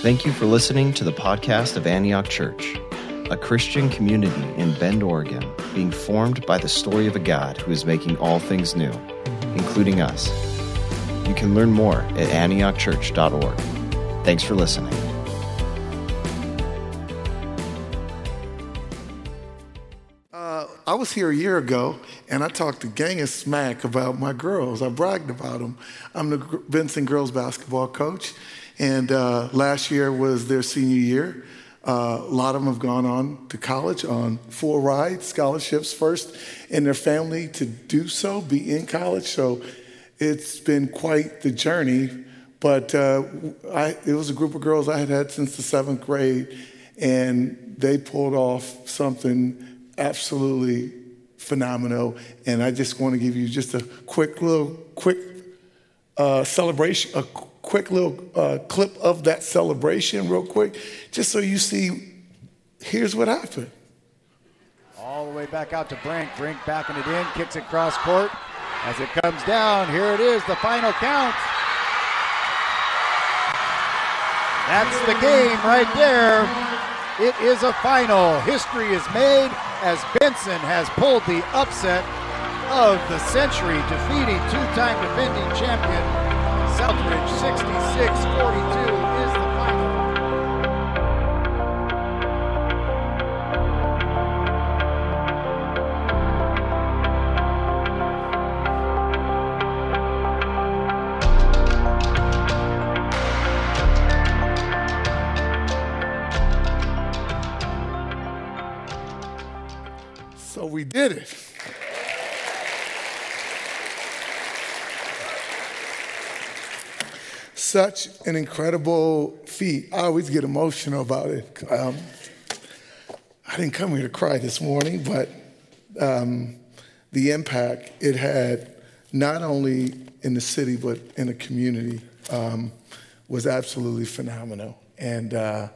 Thank you for listening to the podcast of Antioch Church, a Christian community in Bend, Oregon, being formed by the story of a God who is making all things new, including us. You can learn more at antiochchurch.org. Thanks for listening. Uh, I was here a year ago and I talked a gang of smack about my girls. I bragged about them. I'm the Benson girls basketball coach, and uh, last year was their senior year. Uh, a lot of them have gone on to college on full ride scholarships first in their family to do so, be in college. So it's been quite the journey. But uh, I, it was a group of girls I had had since the seventh grade, and they pulled off something absolutely phenomenal. And I just want to give you just a quick little, quick uh, celebration, a quick little uh, clip of that celebration, real quick, just so you see. Here's what happened. All the way back out to Brink. Brink backing it in, kicks it cross court. As it comes down, here it is, the final count. That's the game right there. It is a final. History is made as Benson has pulled the upset of the century, defeating two-time defending champion Southridge 66 42. Such an incredible feat. I always get emotional about it. Um, I didn't come here to cry this morning, but um, the impact it had, not only in the city, but in the community, um, was absolutely phenomenal. And uh,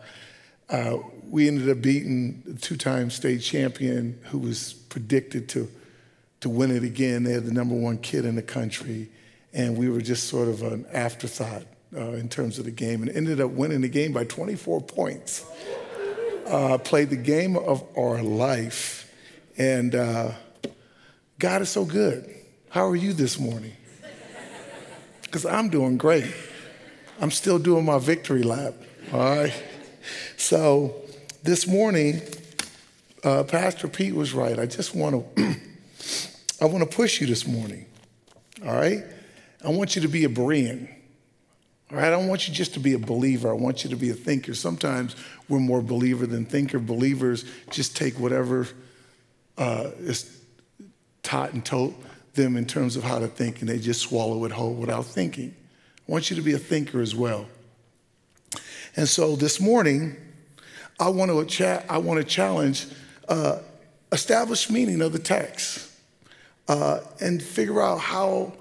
uh, we ended up beating the two-time state champion who was predicted to, to win it again. They had the number one kid in the country, and we were just sort of an afterthought uh, in terms of the game, and ended up winning the game by 24 points. Uh, played the game of our life, and uh, God is so good. How are you this morning? Because I'm doing great. I'm still doing my victory lap. All right. So this morning, uh, Pastor Pete was right. I just want to, I want to push you this morning. All right. I want you to be a Berean. All right. I don't want you just to be a believer. I want you to be a thinker. Sometimes we're more believer than thinker. Believers just take whatever uh, is taught and told them in terms of how to think, and they just swallow it whole without thinking. I want you to be a thinker as well. And so this morning, I want to, cha- I want to challenge uh, establish meaning of the text uh, and figure out how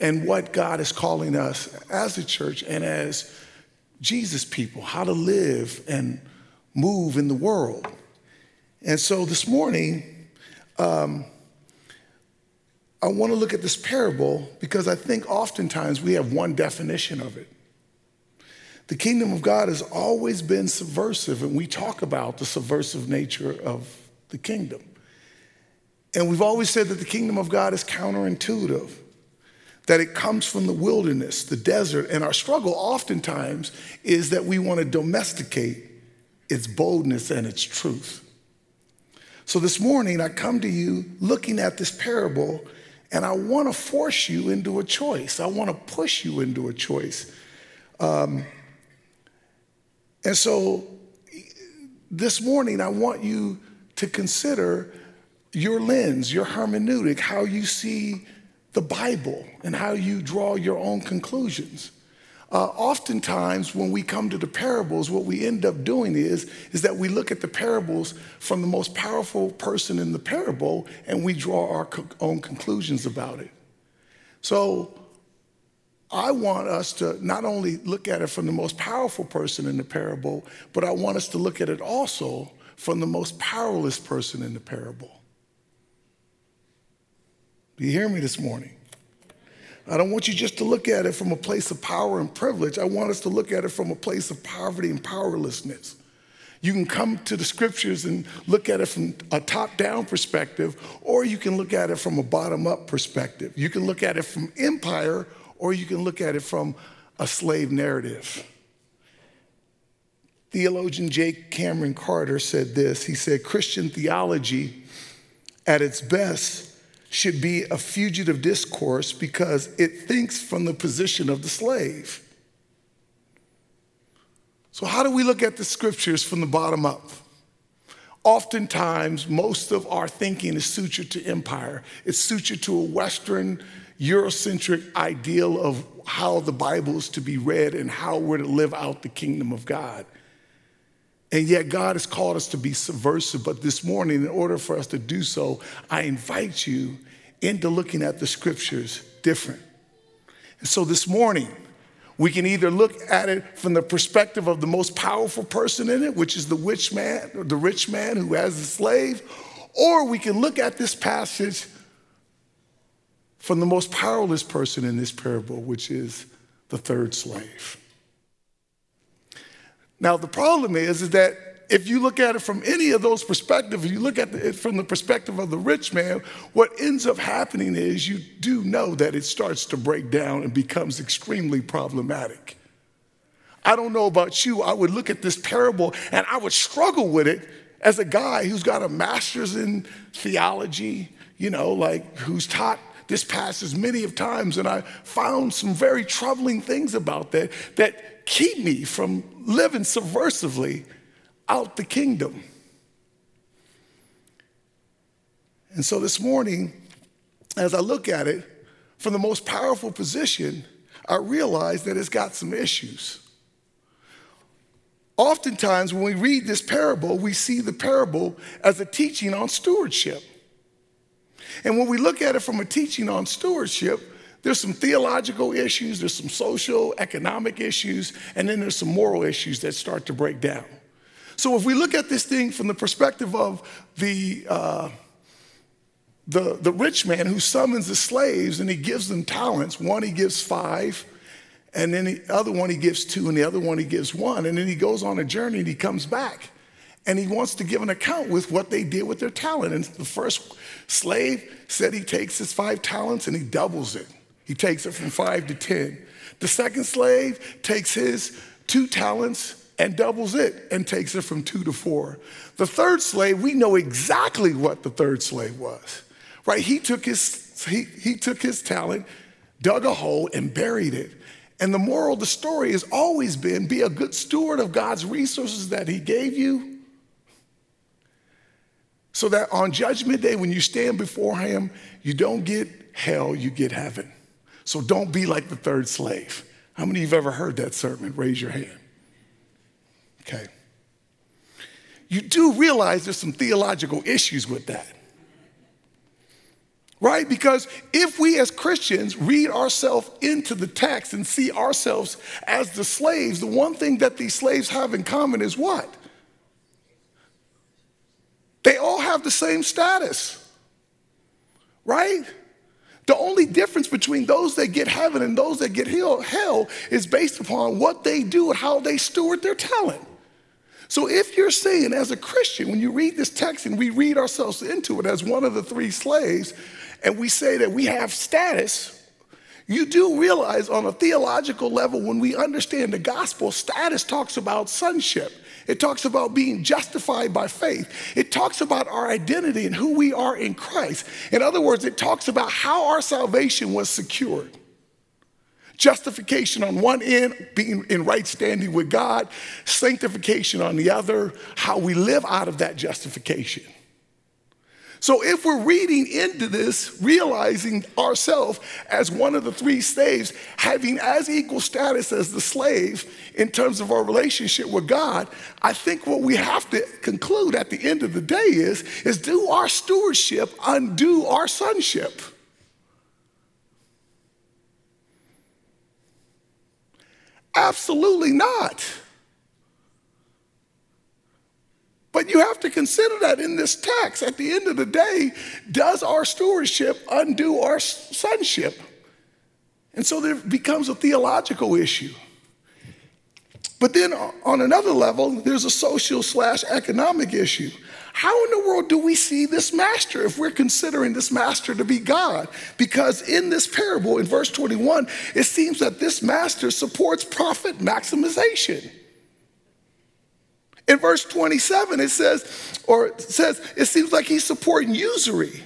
and what God is calling us as a church and as Jesus people, how to live and move in the world. And so this morning, um, I want to look at this parable because I think oftentimes we have one definition of it. The kingdom of God has always been subversive, and we talk about the subversive nature of the kingdom. And we've always said that the kingdom of God is counterintuitive, that it comes from the wilderness, the desert, and our struggle oftentimes is that we want to domesticate its boldness and its truth. So this morning, I come to you looking at this parable, and I want to force you into a choice. I want to push you into a choice. Um, and so this morning, I want you to consider your lens, your hermeneutic, how you see the Bible and how you draw your own conclusions. Uh, oftentimes, when we come to the parables, what we end up doing is, is that we look at the parables from the most powerful person in the parable and we draw our co- own conclusions about it. So, I want us to not only look at it from the most powerful person in the parable, but I want us to look at it also from the most powerless person in the parable. Do you hear me this morning? I don't want you just to look at it from a place of power and privilege. I want us to look at it from a place of poverty and powerlessness. You can come to the scriptures and look at it from a top down perspective, or you can look at it from a bottom up perspective. You can look at it from empire, or you can look at it from a slave narrative. Theologian J. Kameron Carter said this He said, Christian theology at its best should be a fugitive discourse because it thinks from the position of the slave. So, how do we look at the scriptures from the bottom up? Oftentimes, most of our thinking is sutured to empire, it's sutured to a Western, Eurocentric ideal of how the Bible is to be read and how we're to live out the kingdom of God. And yet, God has called us to be subversive. But this morning, in order for us to do so, I invite you into looking at the scriptures different. And so this morning, we can either look at it from the perspective of the most powerful person in it, which is the rich man, the rich man who has a slave, or we can look at this passage from the most powerless person in this parable, which is the third slave. Now, the problem is, is that if you look at it from any of those perspectives, if you look at it from the perspective of the rich man, what ends up happening is you do know that it starts to break down and becomes extremely problematic. I don't know about you, I would look at this parable and I would struggle with it as a guy who's got a master's in theology, you know, like who's taught this passage many of times, and I found some very troubling things about that that keep me from living subversively out the kingdom. And so this morning, as I look at it from the most powerful position, I realize that it's got some issues. Oftentimes, when we read this parable, we see the parable as a teaching on stewardship. And when we look at it from a teaching on stewardship, there's some theological issues, there's some social, economic issues, and then there's some moral issues that start to break down. So if we look at this thing from the perspective of the, uh, the, the rich man who summons the slaves and he gives them talents, one he gives five, and then the other one he gives two, and the other one he gives one, and then he goes on a journey and he comes back. And he wants to give an account with what they did with their talent. And the first slave said he takes his five talents and he doubles it. He takes it from five to 10. The second slave takes his two talents and doubles it and takes it from two to four. The third slave, we know exactly what the third slave was, right? He took his, he, he took his talent, dug a hole, and buried it. And the moral of the story has always been be a good steward of God's resources that He gave you. So that on Judgment Day, when you stand before Him, you don't get hell, you get heaven. So don't be like the third slave. How many of you have ever heard that sermon? Raise your hand. Okay. You do realize there's some theological issues with that. Right? Because if we as Christians read ourselves into the text and see ourselves as the slaves, the one thing that these slaves have in common is what? They all have the same status. Right? The only difference between those that get heaven and those that get hell is based upon what they do and how they steward their talent. So if you're saying as a Christian, when you read this text and we read ourselves into it as one of the three slaves, and we say that we have status, you do realize on a theological level, when we understand the gospel, status talks about sonship. It talks about being justified by faith. It talks about our identity and who we are in Christ. In other words, it talks about how our salvation was secured. Justification on one end, being in right standing with God, sanctification on the other, how we live out of that justification. So, if we're reading into this, realizing ourselves as one of the three slaves, having as equal status as the slave in terms of our relationship with God, I think what we have to conclude at the end of the day is, is do our stewardship undo our sonship? Absolutely not. But you have to consider that in this text. At the end of the day, does our stewardship undo our sonship? And so there becomes a theological issue. But then on another level, there's a social slash economic issue. How in the world do we see this master if we're considering this master to be God? Because in this parable, in verse 21, it seems that this master supports profit maximization. In verse 27, it says, or it says, it seems like he's supporting usury.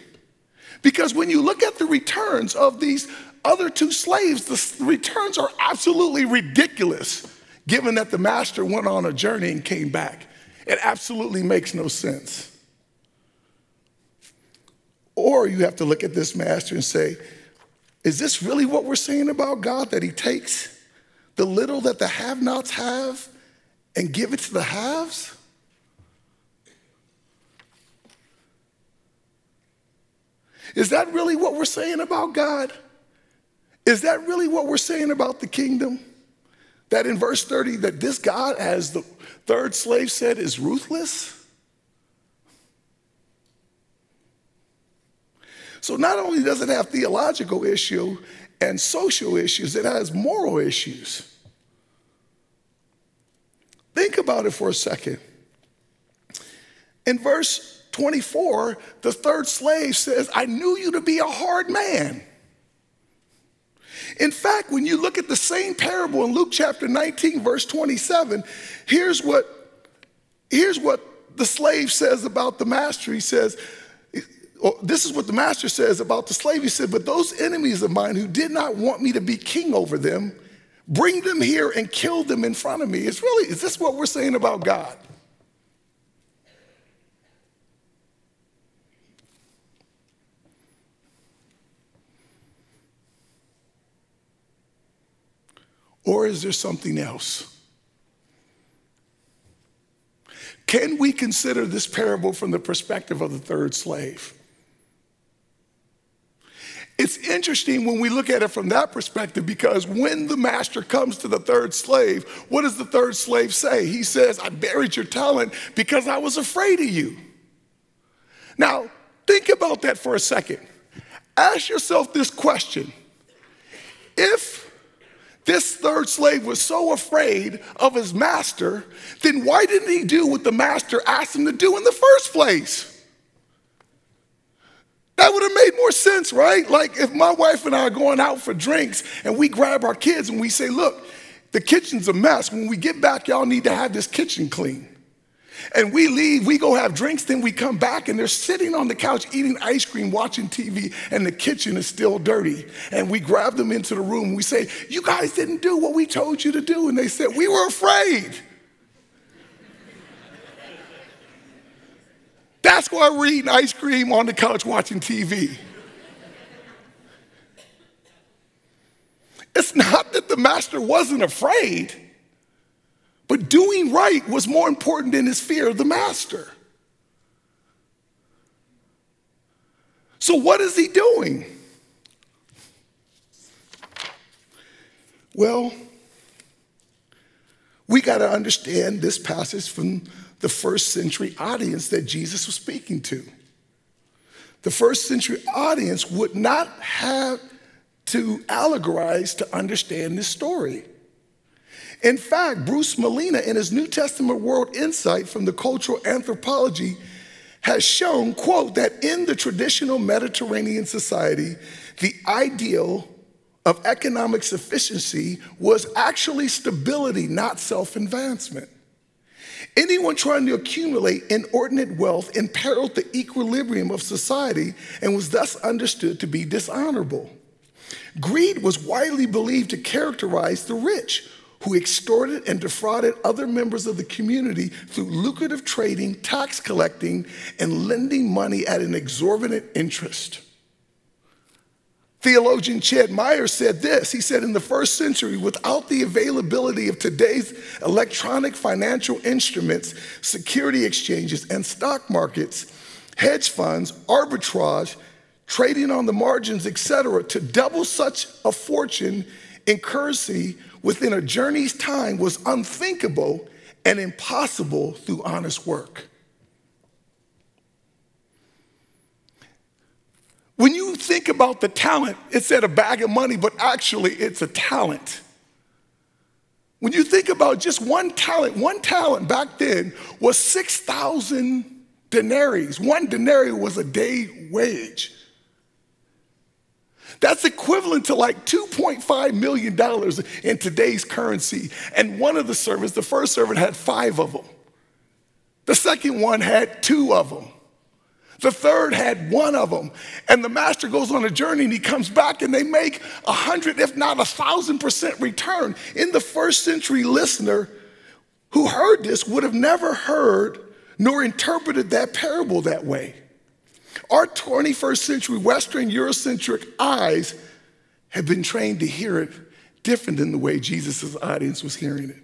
Because when you look at the returns of these other two slaves, the returns are absolutely ridiculous, given that the master went on a journey and came back. It absolutely makes no sense. Or you have to look at this master and say, is this really what we're saying about God? That he takes the little that the have nots have and give it to the haves? Is that really what we're saying about God? Is that really what we're saying about the kingdom? That in verse 30, that this God, as the third slave said, is ruthless? So not only does it have theological issue and social issues, it has moral issues. Think about it for a second. In verse 24, the third slave says, I knew you to be a hard man. In fact, when you look at the same parable in Luke chapter 19, verse 27, here's what, here's what the slave says about the master. He says, this is what the master says about the slave. He said, But those enemies of mine who did not want me to be king over them, bring them here and kill them in front of me. It's really, is this what we're saying about God? Or is there something else? Can we consider this parable from the perspective of the third slave? It's interesting when we look at it from that perspective because when the master comes to the third slave, what does the third slave say? He says, I buried your talent because I was afraid of you. Now, think about that for a second. Ask yourself this question If this third slave was so afraid of his master, then why didn't he do what the master asked him to do in the first place? That would have made more sense, right? Like if my wife and I are going out for drinks and we grab our kids and we say, look, the kitchen's a mess. When we get back, y'all need to have this kitchen clean. And we leave, we go have drinks, then we come back and they're sitting on the couch eating ice cream, watching TV, and the kitchen is still dirty. And we grab them into the room. We say, You guys didn't do what we told you to do. And they said, We were afraid. That's why we're eating ice cream on the couch watching TV. It's not that the master wasn't afraid. But doing right was more important than his fear of the master. So, what is he doing? Well, we got to understand this passage from the first century audience that Jesus was speaking to. The first century audience would not have to allegorize to understand this story. In fact, Bruce Malina, in his New Testament World Insight from the Cultural Anthropology, has shown, quote, that in the traditional Mediterranean society, the ideal of economic sufficiency was actually stability, not self advancement. Anyone trying to accumulate inordinate wealth imperiled the equilibrium of society and was thus understood to be dishonorable. Greed was widely believed to characterize the rich, who extorted and defrauded other members of the community through lucrative trading, tax collecting, and lending money at an exorbitant interest. Theologian Ched Myers said this. He said, In the first century, without the availability of today's electronic financial instruments, security exchanges, and stock markets, hedge funds, arbitrage, trading on the margins, etc., to double such a fortune in currency within a journey's time was unthinkable and impossible through honest work. When you think about the talent, it said a bag of money, but actually it's a talent. When you think about just one talent, one talent back then was 6,000 denarii. One denarii was a day wage. That's equivalent to like $2.5 million in today's currency. And one of the servants, the first servant, had five of them. The second one had two of them. The third had one of them. And the master goes on a journey and he comes back and they make a hundred, if not a thousand percent return. In the first century listener who heard this would have never heard nor interpreted that parable that way. Our 21st century Western Eurocentric eyes have been trained to hear it different than the way Jesus' audience was hearing it.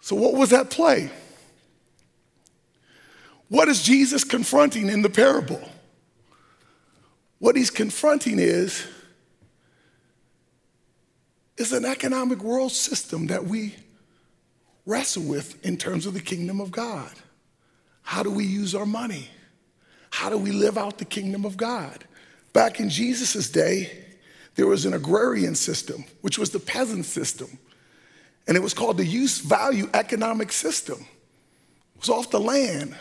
So, what was that play? What is Jesus confronting in the parable? What he's confronting is, is an economic world system that we wrestle with in terms of the kingdom of God. How do we use our money? How do we live out the kingdom of God? Back in Jesus' day, there was an agrarian system, which was the peasant system. And it was called the use value economic system. It was off the land.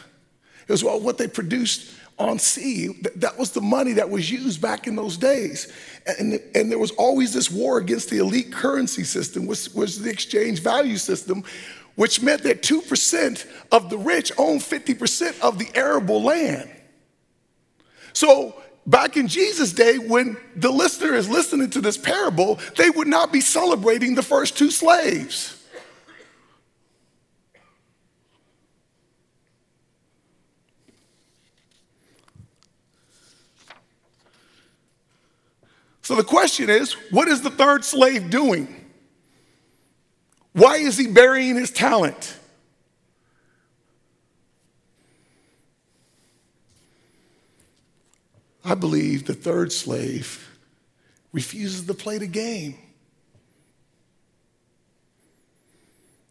It was what they produced on sea. That was the money that was used back in those days. And, and there was always this war against the elite currency system, which was the exchange value system, which meant that 2% of the rich owned 50% of the arable land. So back in Jesus' day, when the listener is listening to this parable, they would not be celebrating the first two slaves. So the question is what is the third slave doing? Why is he burying his talent? I believe the third slave refuses to play the game.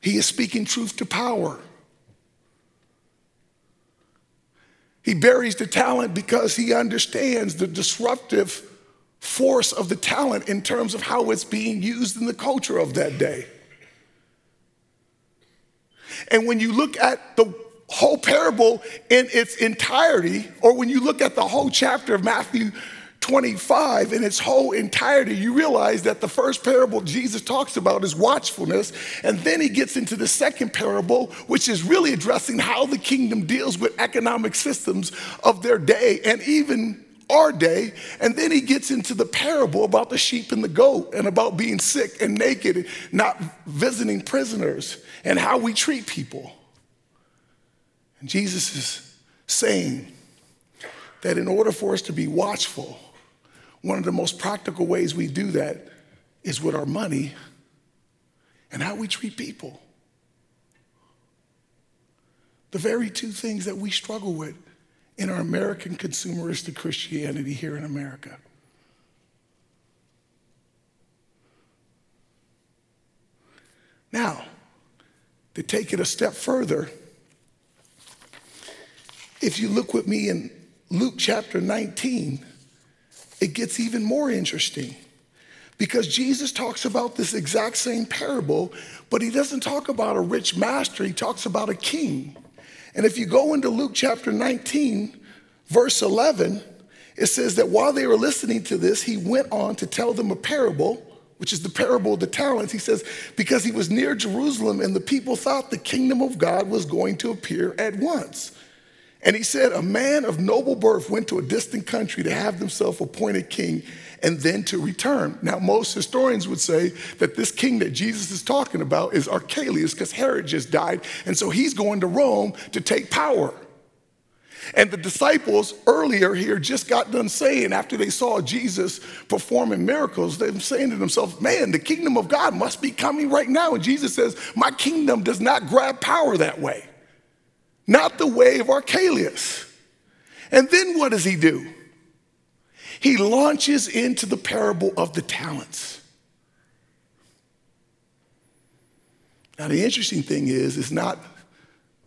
He is speaking truth to power. He buries the talent because he understands the disruptive force of the talent in terms of how it's being used in the culture of that day. And when you look at the whole parable in its entirety, or when you look at the whole chapter of Matthew 25 in its whole entirety, you realize that the first parable Jesus talks about is watchfulness. And then he gets into the second parable, which is really addressing how the kingdom deals with economic systems of their day and even our day. And then he gets into the parable about the sheep and the goat and about being sick and naked and not visiting prisoners and how we treat people. And Jesus is saying that in order for us to be watchful, one of the most practical ways we do that is with our money and how we treat people. The very two things that we struggle with in our American consumeristic Christianity here in America. Now, to take it a step further, if you look with me in Luke chapter 19, it gets even more interesting because Jesus talks about this exact same parable, but he doesn't talk about a rich master, he talks about a king. And if you go into Luke chapter 19, verse 11, it says that while they were listening to this, he went on to tell them a parable, which is the parable of the talents. He says, because he was near Jerusalem and the people thought the kingdom of God was going to appear at once. And he said, A man of noble birth went to a distant country to have himself appointed king and then to return. Now, most historians would say that this king that Jesus is talking about is Archelaus because Herod just died. And so he's going to Rome to take power. And the disciples earlier here just got done saying, after they saw Jesus performing miracles, they're saying to themselves, Man, the kingdom of God must be coming right now. And Jesus says, My kingdom does not grab power that way not the way of Archelaus. And then what does he do? He launches into the parable of the talents. Now, the interesting thing is, it's not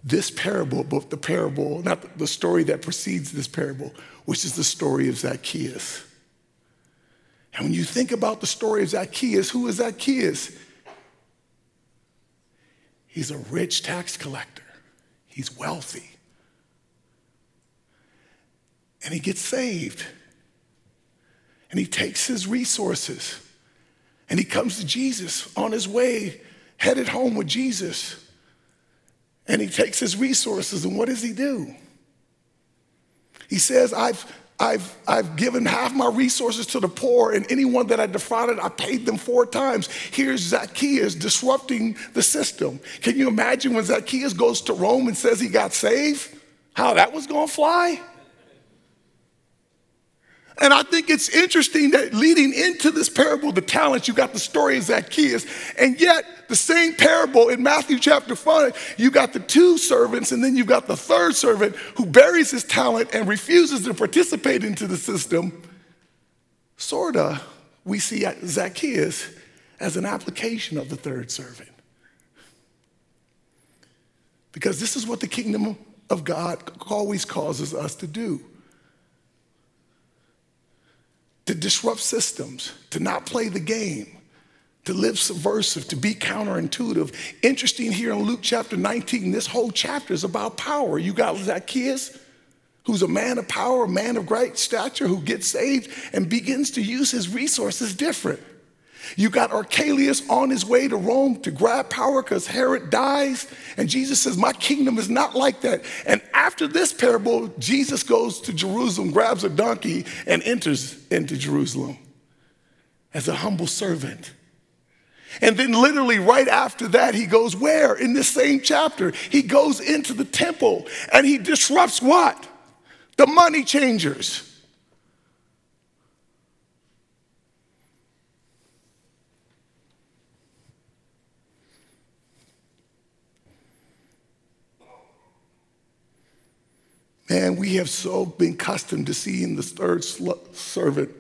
this parable, but the parable, not the story that precedes this parable, which is the story of Zacchaeus. And when you think about the story of Zacchaeus, who is Zacchaeus? He's a rich tax collector, he's wealthy. And he gets saved. And he takes his resources and he comes to Jesus on his way, headed home with Jesus. And he takes his resources, and what does he do? He says, I've, I've, I've given half my resources to the poor, and anyone that I defrauded, I paid them four times. Here's Zacchaeus disrupting the system. Can you imagine when Zacchaeus goes to Rome and says he got saved? How that was gonna fly? And I think it's interesting that leading into this parable, the talents, you got the story of Zacchaeus, and yet the same parable in Matthew chapter 5, you got the two servants, and then you've got the third servant who buries his talent and refuses to participate into the system. Sorta, we see Zacchaeus as an application of the third servant. Because this is what the kingdom of God always causes us to do to disrupt systems, to not play the game, to live subversive, to be counterintuitive. Interesting here in Luke chapter 19, this whole chapter is about power. You got Zacchaeus, who's a man of power, a man of great stature, who gets saved and begins to use his resources different. You got Archelaus on his way to Rome to grab power because Herod dies. And Jesus says, My kingdom is not like that. And after this parable, Jesus goes to Jerusalem, grabs a donkey, and enters into Jerusalem as a humble servant. And then, literally, right after that, he goes where? In this same chapter, he goes into the temple and he disrupts what? The money changers. Man, we have so been accustomed to seeing the third servant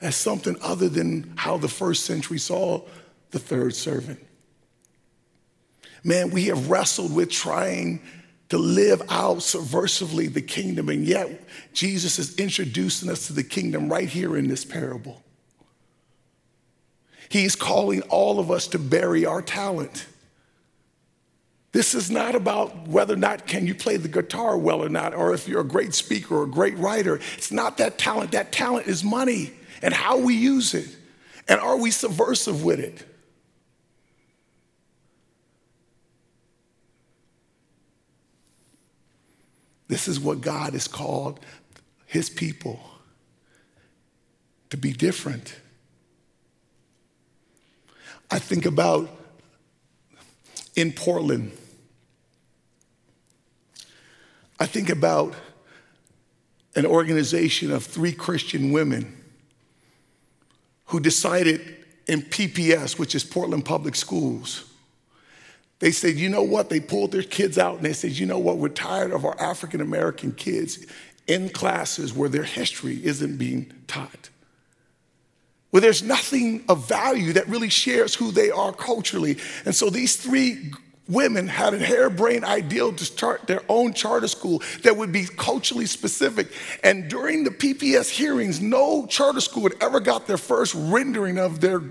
as something other than how the first century saw the third servant. Man, we have wrestled with trying to live out subversively the kingdom, and yet Jesus is introducing us to the kingdom right here in this parable. He's calling all of us to bury our talent. This is not about whether or not can you play the guitar well or not, or if you're a great speaker or a great writer. It's not that talent. That talent is money and how we use it. And are we subversive with it? This is what God has called his people to be different. I think about in Portland, I think about an organization of three Christian women who decided in PPS, which is Portland Public Schools, they said, you know what? They pulled their kids out and they said, you know what? We're tired of our African American kids in classes where their history isn't being taught. Where there's nothing of value that really shares who they are culturally. And so these three women had a harebrained ideal to start their own charter school that would be culturally specific. And during the PPS hearings, no charter school had ever got their first rendering of their,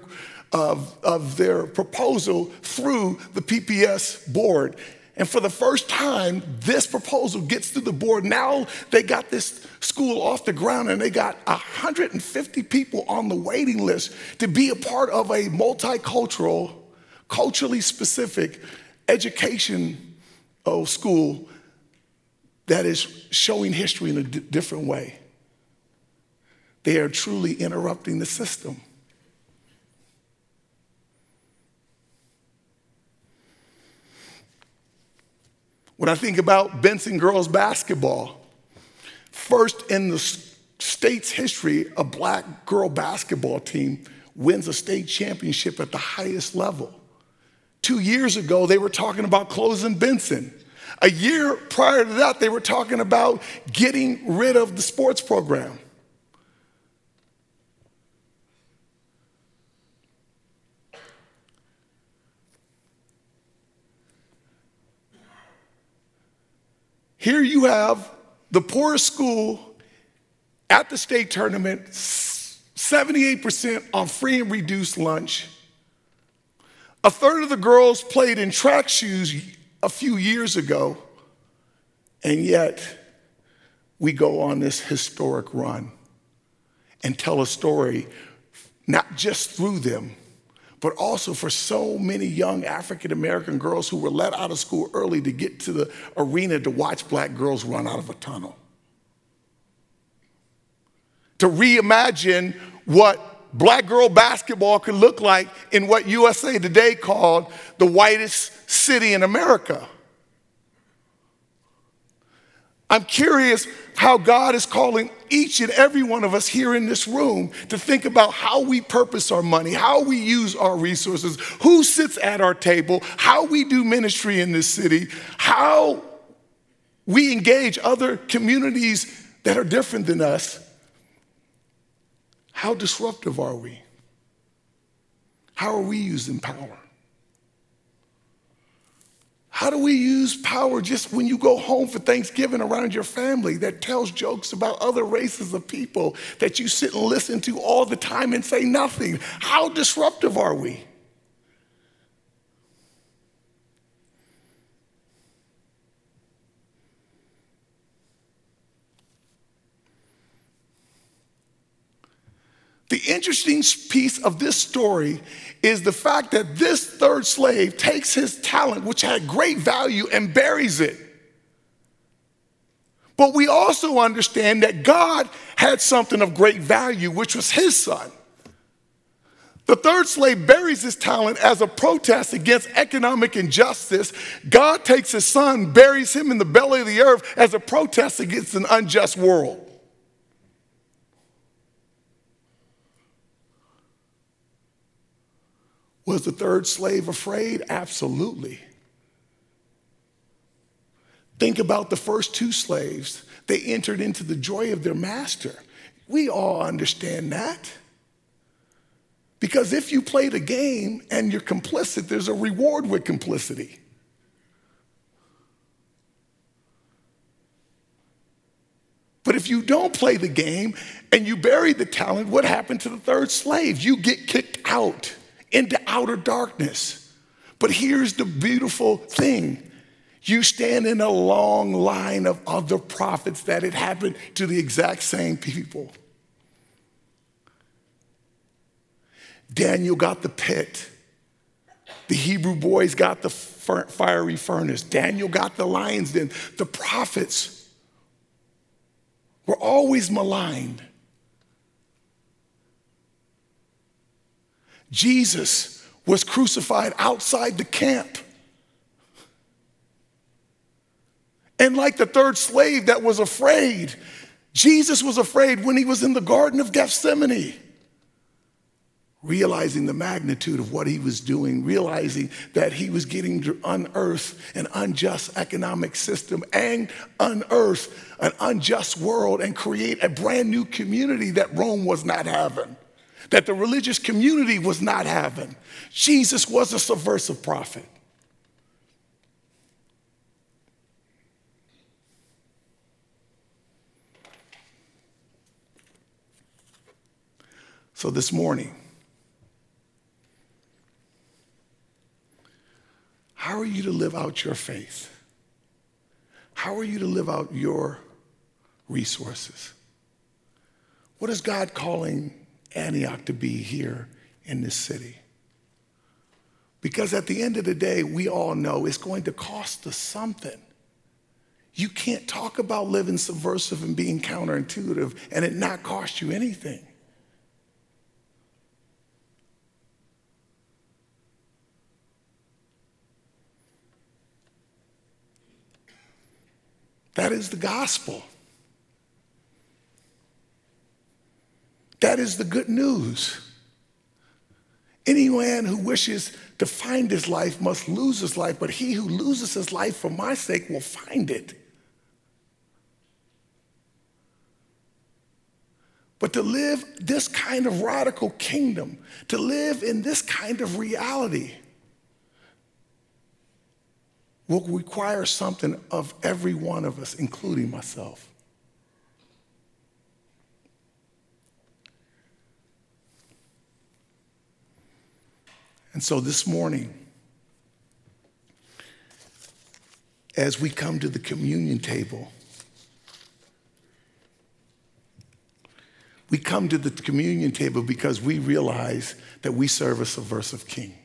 of, of their proposal through the PPS board. And for the first time, this proposal gets through the board. Now they got this school off the ground and they got 150 people on the waiting list to be a part of a multicultural, culturally specific education oh, school that is showing history in a d- different way. They are truly interrupting the system. When I think about Benson girls basketball, first in the state's history, a black girl basketball team wins a state championship at the highest level. Two years ago, they were talking about closing Benson. A year prior to that, they were talking about getting rid of the sports program. Here you have the poorest school at the state tournament, 78% on free and reduced lunch. A third of the girls played in track shoes a few years ago, and yet we go on this historic run and tell a story not just through them, but also for so many young African American girls who were let out of school early to get to the arena to watch black girls run out of a tunnel. To reimagine what black girl basketball could look like in what USA Today called the whitest city in America. I'm curious how God is calling each and every one of us here in this room to think about how we purpose our money, how we use our resources, who sits at our table, how we do ministry in this city, how we engage other communities that are different than us. How disruptive are we? How are we using power? How do we use power just when you go home for Thanksgiving around your family that tells jokes about other races of people that you sit and listen to all the time and say nothing? How disruptive are we? The interesting piece of this story is the fact that this third slave takes his talent, which had great value, and buries it. But we also understand that God had something of great value, which was his son. The third slave buries his talent as a protest against economic injustice. God takes his son, buries him in the belly of the earth as a protest against an unjust world. Was the third slave afraid? Absolutely. Think about the first two slaves. They entered into the joy of their master. We all understand that. Because if you play the game and you're complicit, there's a reward with complicity. But if you don't play the game and you bury the talent, what happened to the third slave? You get kicked out into outer darkness. But here's the beautiful thing you stand in a long line of other prophets that it happened to the exact same people. Daniel got the pit. The Hebrew boys got the fiery furnace. Daniel got the lion's den. The prophets were always maligned. Jesus was crucified outside the camp. And like the third slave that was afraid, Jesus was afraid when he was in the Garden of Gethsemane, realizing the magnitude of what he was doing, realizing that he was getting to unearth an unjust economic system and unearth an unjust world and create a brand new community that Rome was not having that the religious community was not having. Jesus was a subversive prophet. So this morning, how are you to live out your faith? How are you to live out your resources? What is God calling Antioch to be here in this city. Because at the end of the day, we all know it's going to cost us something. You can't talk about living subversive and being counterintuitive and it not cost you anything. That is the gospel. That is the good news. Anyone who wishes to find his life must lose his life, but he who loses his life for my sake will find it. But to live this kind of radical kingdom, to live in this kind of reality, will require something of every one of us, including myself. And so this morning, as we come to the communion table, we come to the communion table because we realize that we serve a subversive king.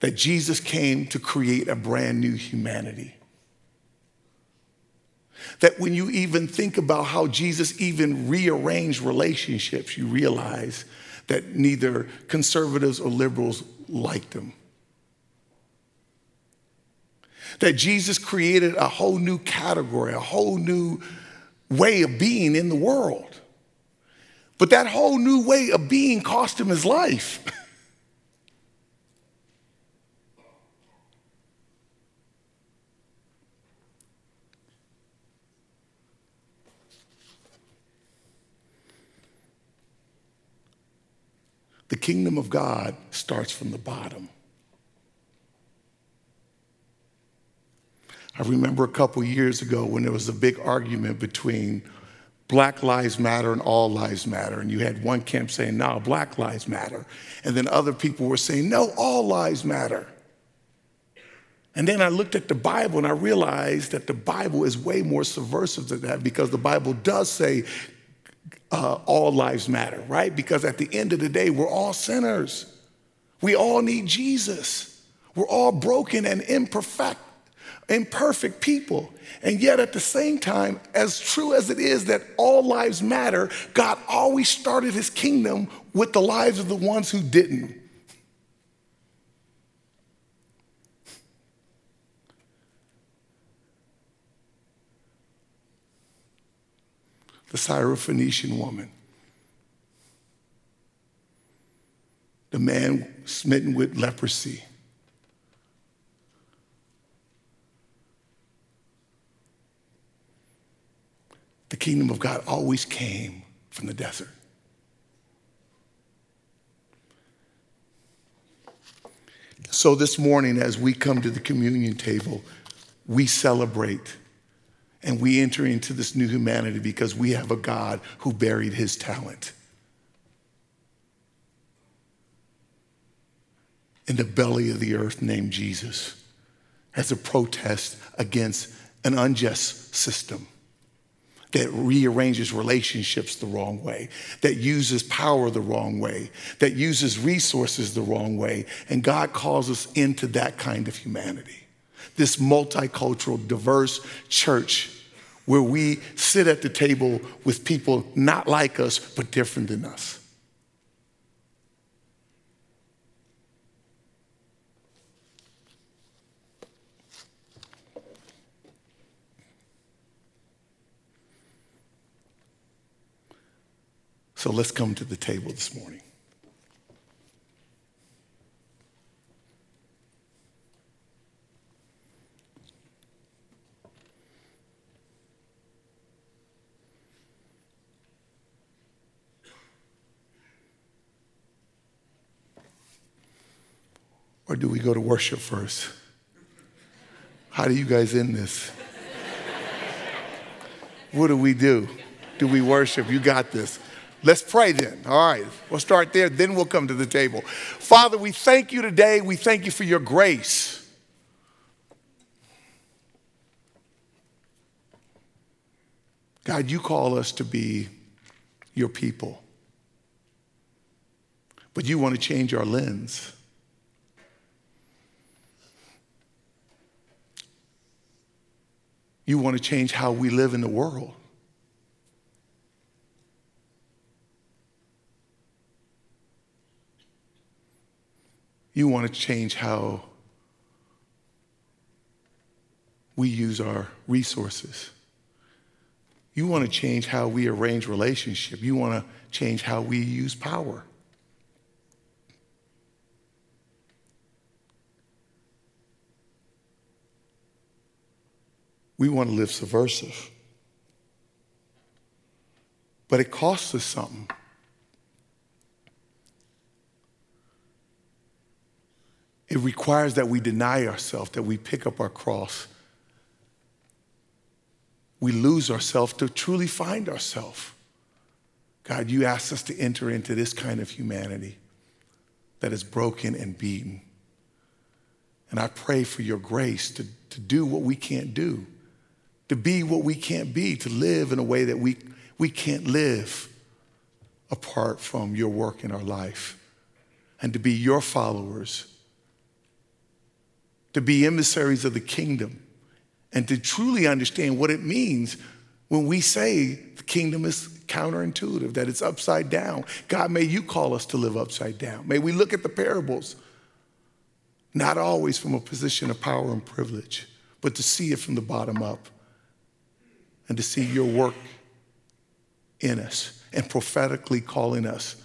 That Jesus came to create a brand new humanity. That when you even think about how Jesus even rearranged relationships, you realize that neither conservatives or liberals liked them. That Jesus created a whole new category, a whole new way of being in the world. But that whole new way of being cost him his life. The kingdom of God starts from the bottom. I remember a couple years ago when there was a big argument between Black Lives Matter and All Lives Matter. And you had one camp saying, no, Black Lives Matter. And then other people were saying, no, All Lives Matter. And then I looked at the Bible and I realized that the Bible is way more subversive than that because the Bible does say uh, all lives matter, right? Because at the end of the day, we're all sinners. We all need Jesus. We're all broken and imperfect, imperfect people. And yet, at the same time, as true as it is that all lives matter, God always started his kingdom with the lives of the ones who didn't. The Syrophoenician woman, the man smitten with leprosy. The kingdom of God always came from the desert. So, this morning, as we come to the communion table, we celebrate and we enter into this new humanity because we have a God who buried his talent. In the belly of the earth, named Jesus, as a protest against an unjust system that rearranges relationships the wrong way, that uses power the wrong way, that uses resources the wrong way. And God calls us into that kind of humanity. This multicultural, diverse church where we sit at the table with people not like us, but different than us. So let's come to the table this morning. Or do we go to worship first? How do you guys end this? what do we do? Do we worship? You got this. Let's pray then. All right, we'll start there, then we'll come to the table. Father, we thank you today. We thank you for your grace. God, you call us to be your people, but you want to change our lens. You want to change how we live in the world. You want to change how we use our resources. You want to change how we arrange relationship. You want to change how we use power. We want to live subversive. But it costs us something. It requires that we deny ourselves, that we pick up our cross. We lose ourselves to truly find ourselves. God, you asked us to enter into this kind of humanity that is broken and beaten. And I pray for your grace to, to do what we can't do, to be what we can't be, to live in a way that we, we can't live apart from your work in our life, and to be your followers, to be emissaries of the kingdom, and to truly understand what it means when we say the kingdom is counterintuitive, that it's upside down. God, may you call us to live upside down. May we look at the parables, not always from a position of power and privilege, but to see it from the bottom up and to see your work in us and prophetically calling us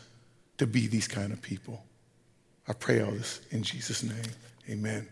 to be these kind of people. I pray all this in Jesus' name. Amen.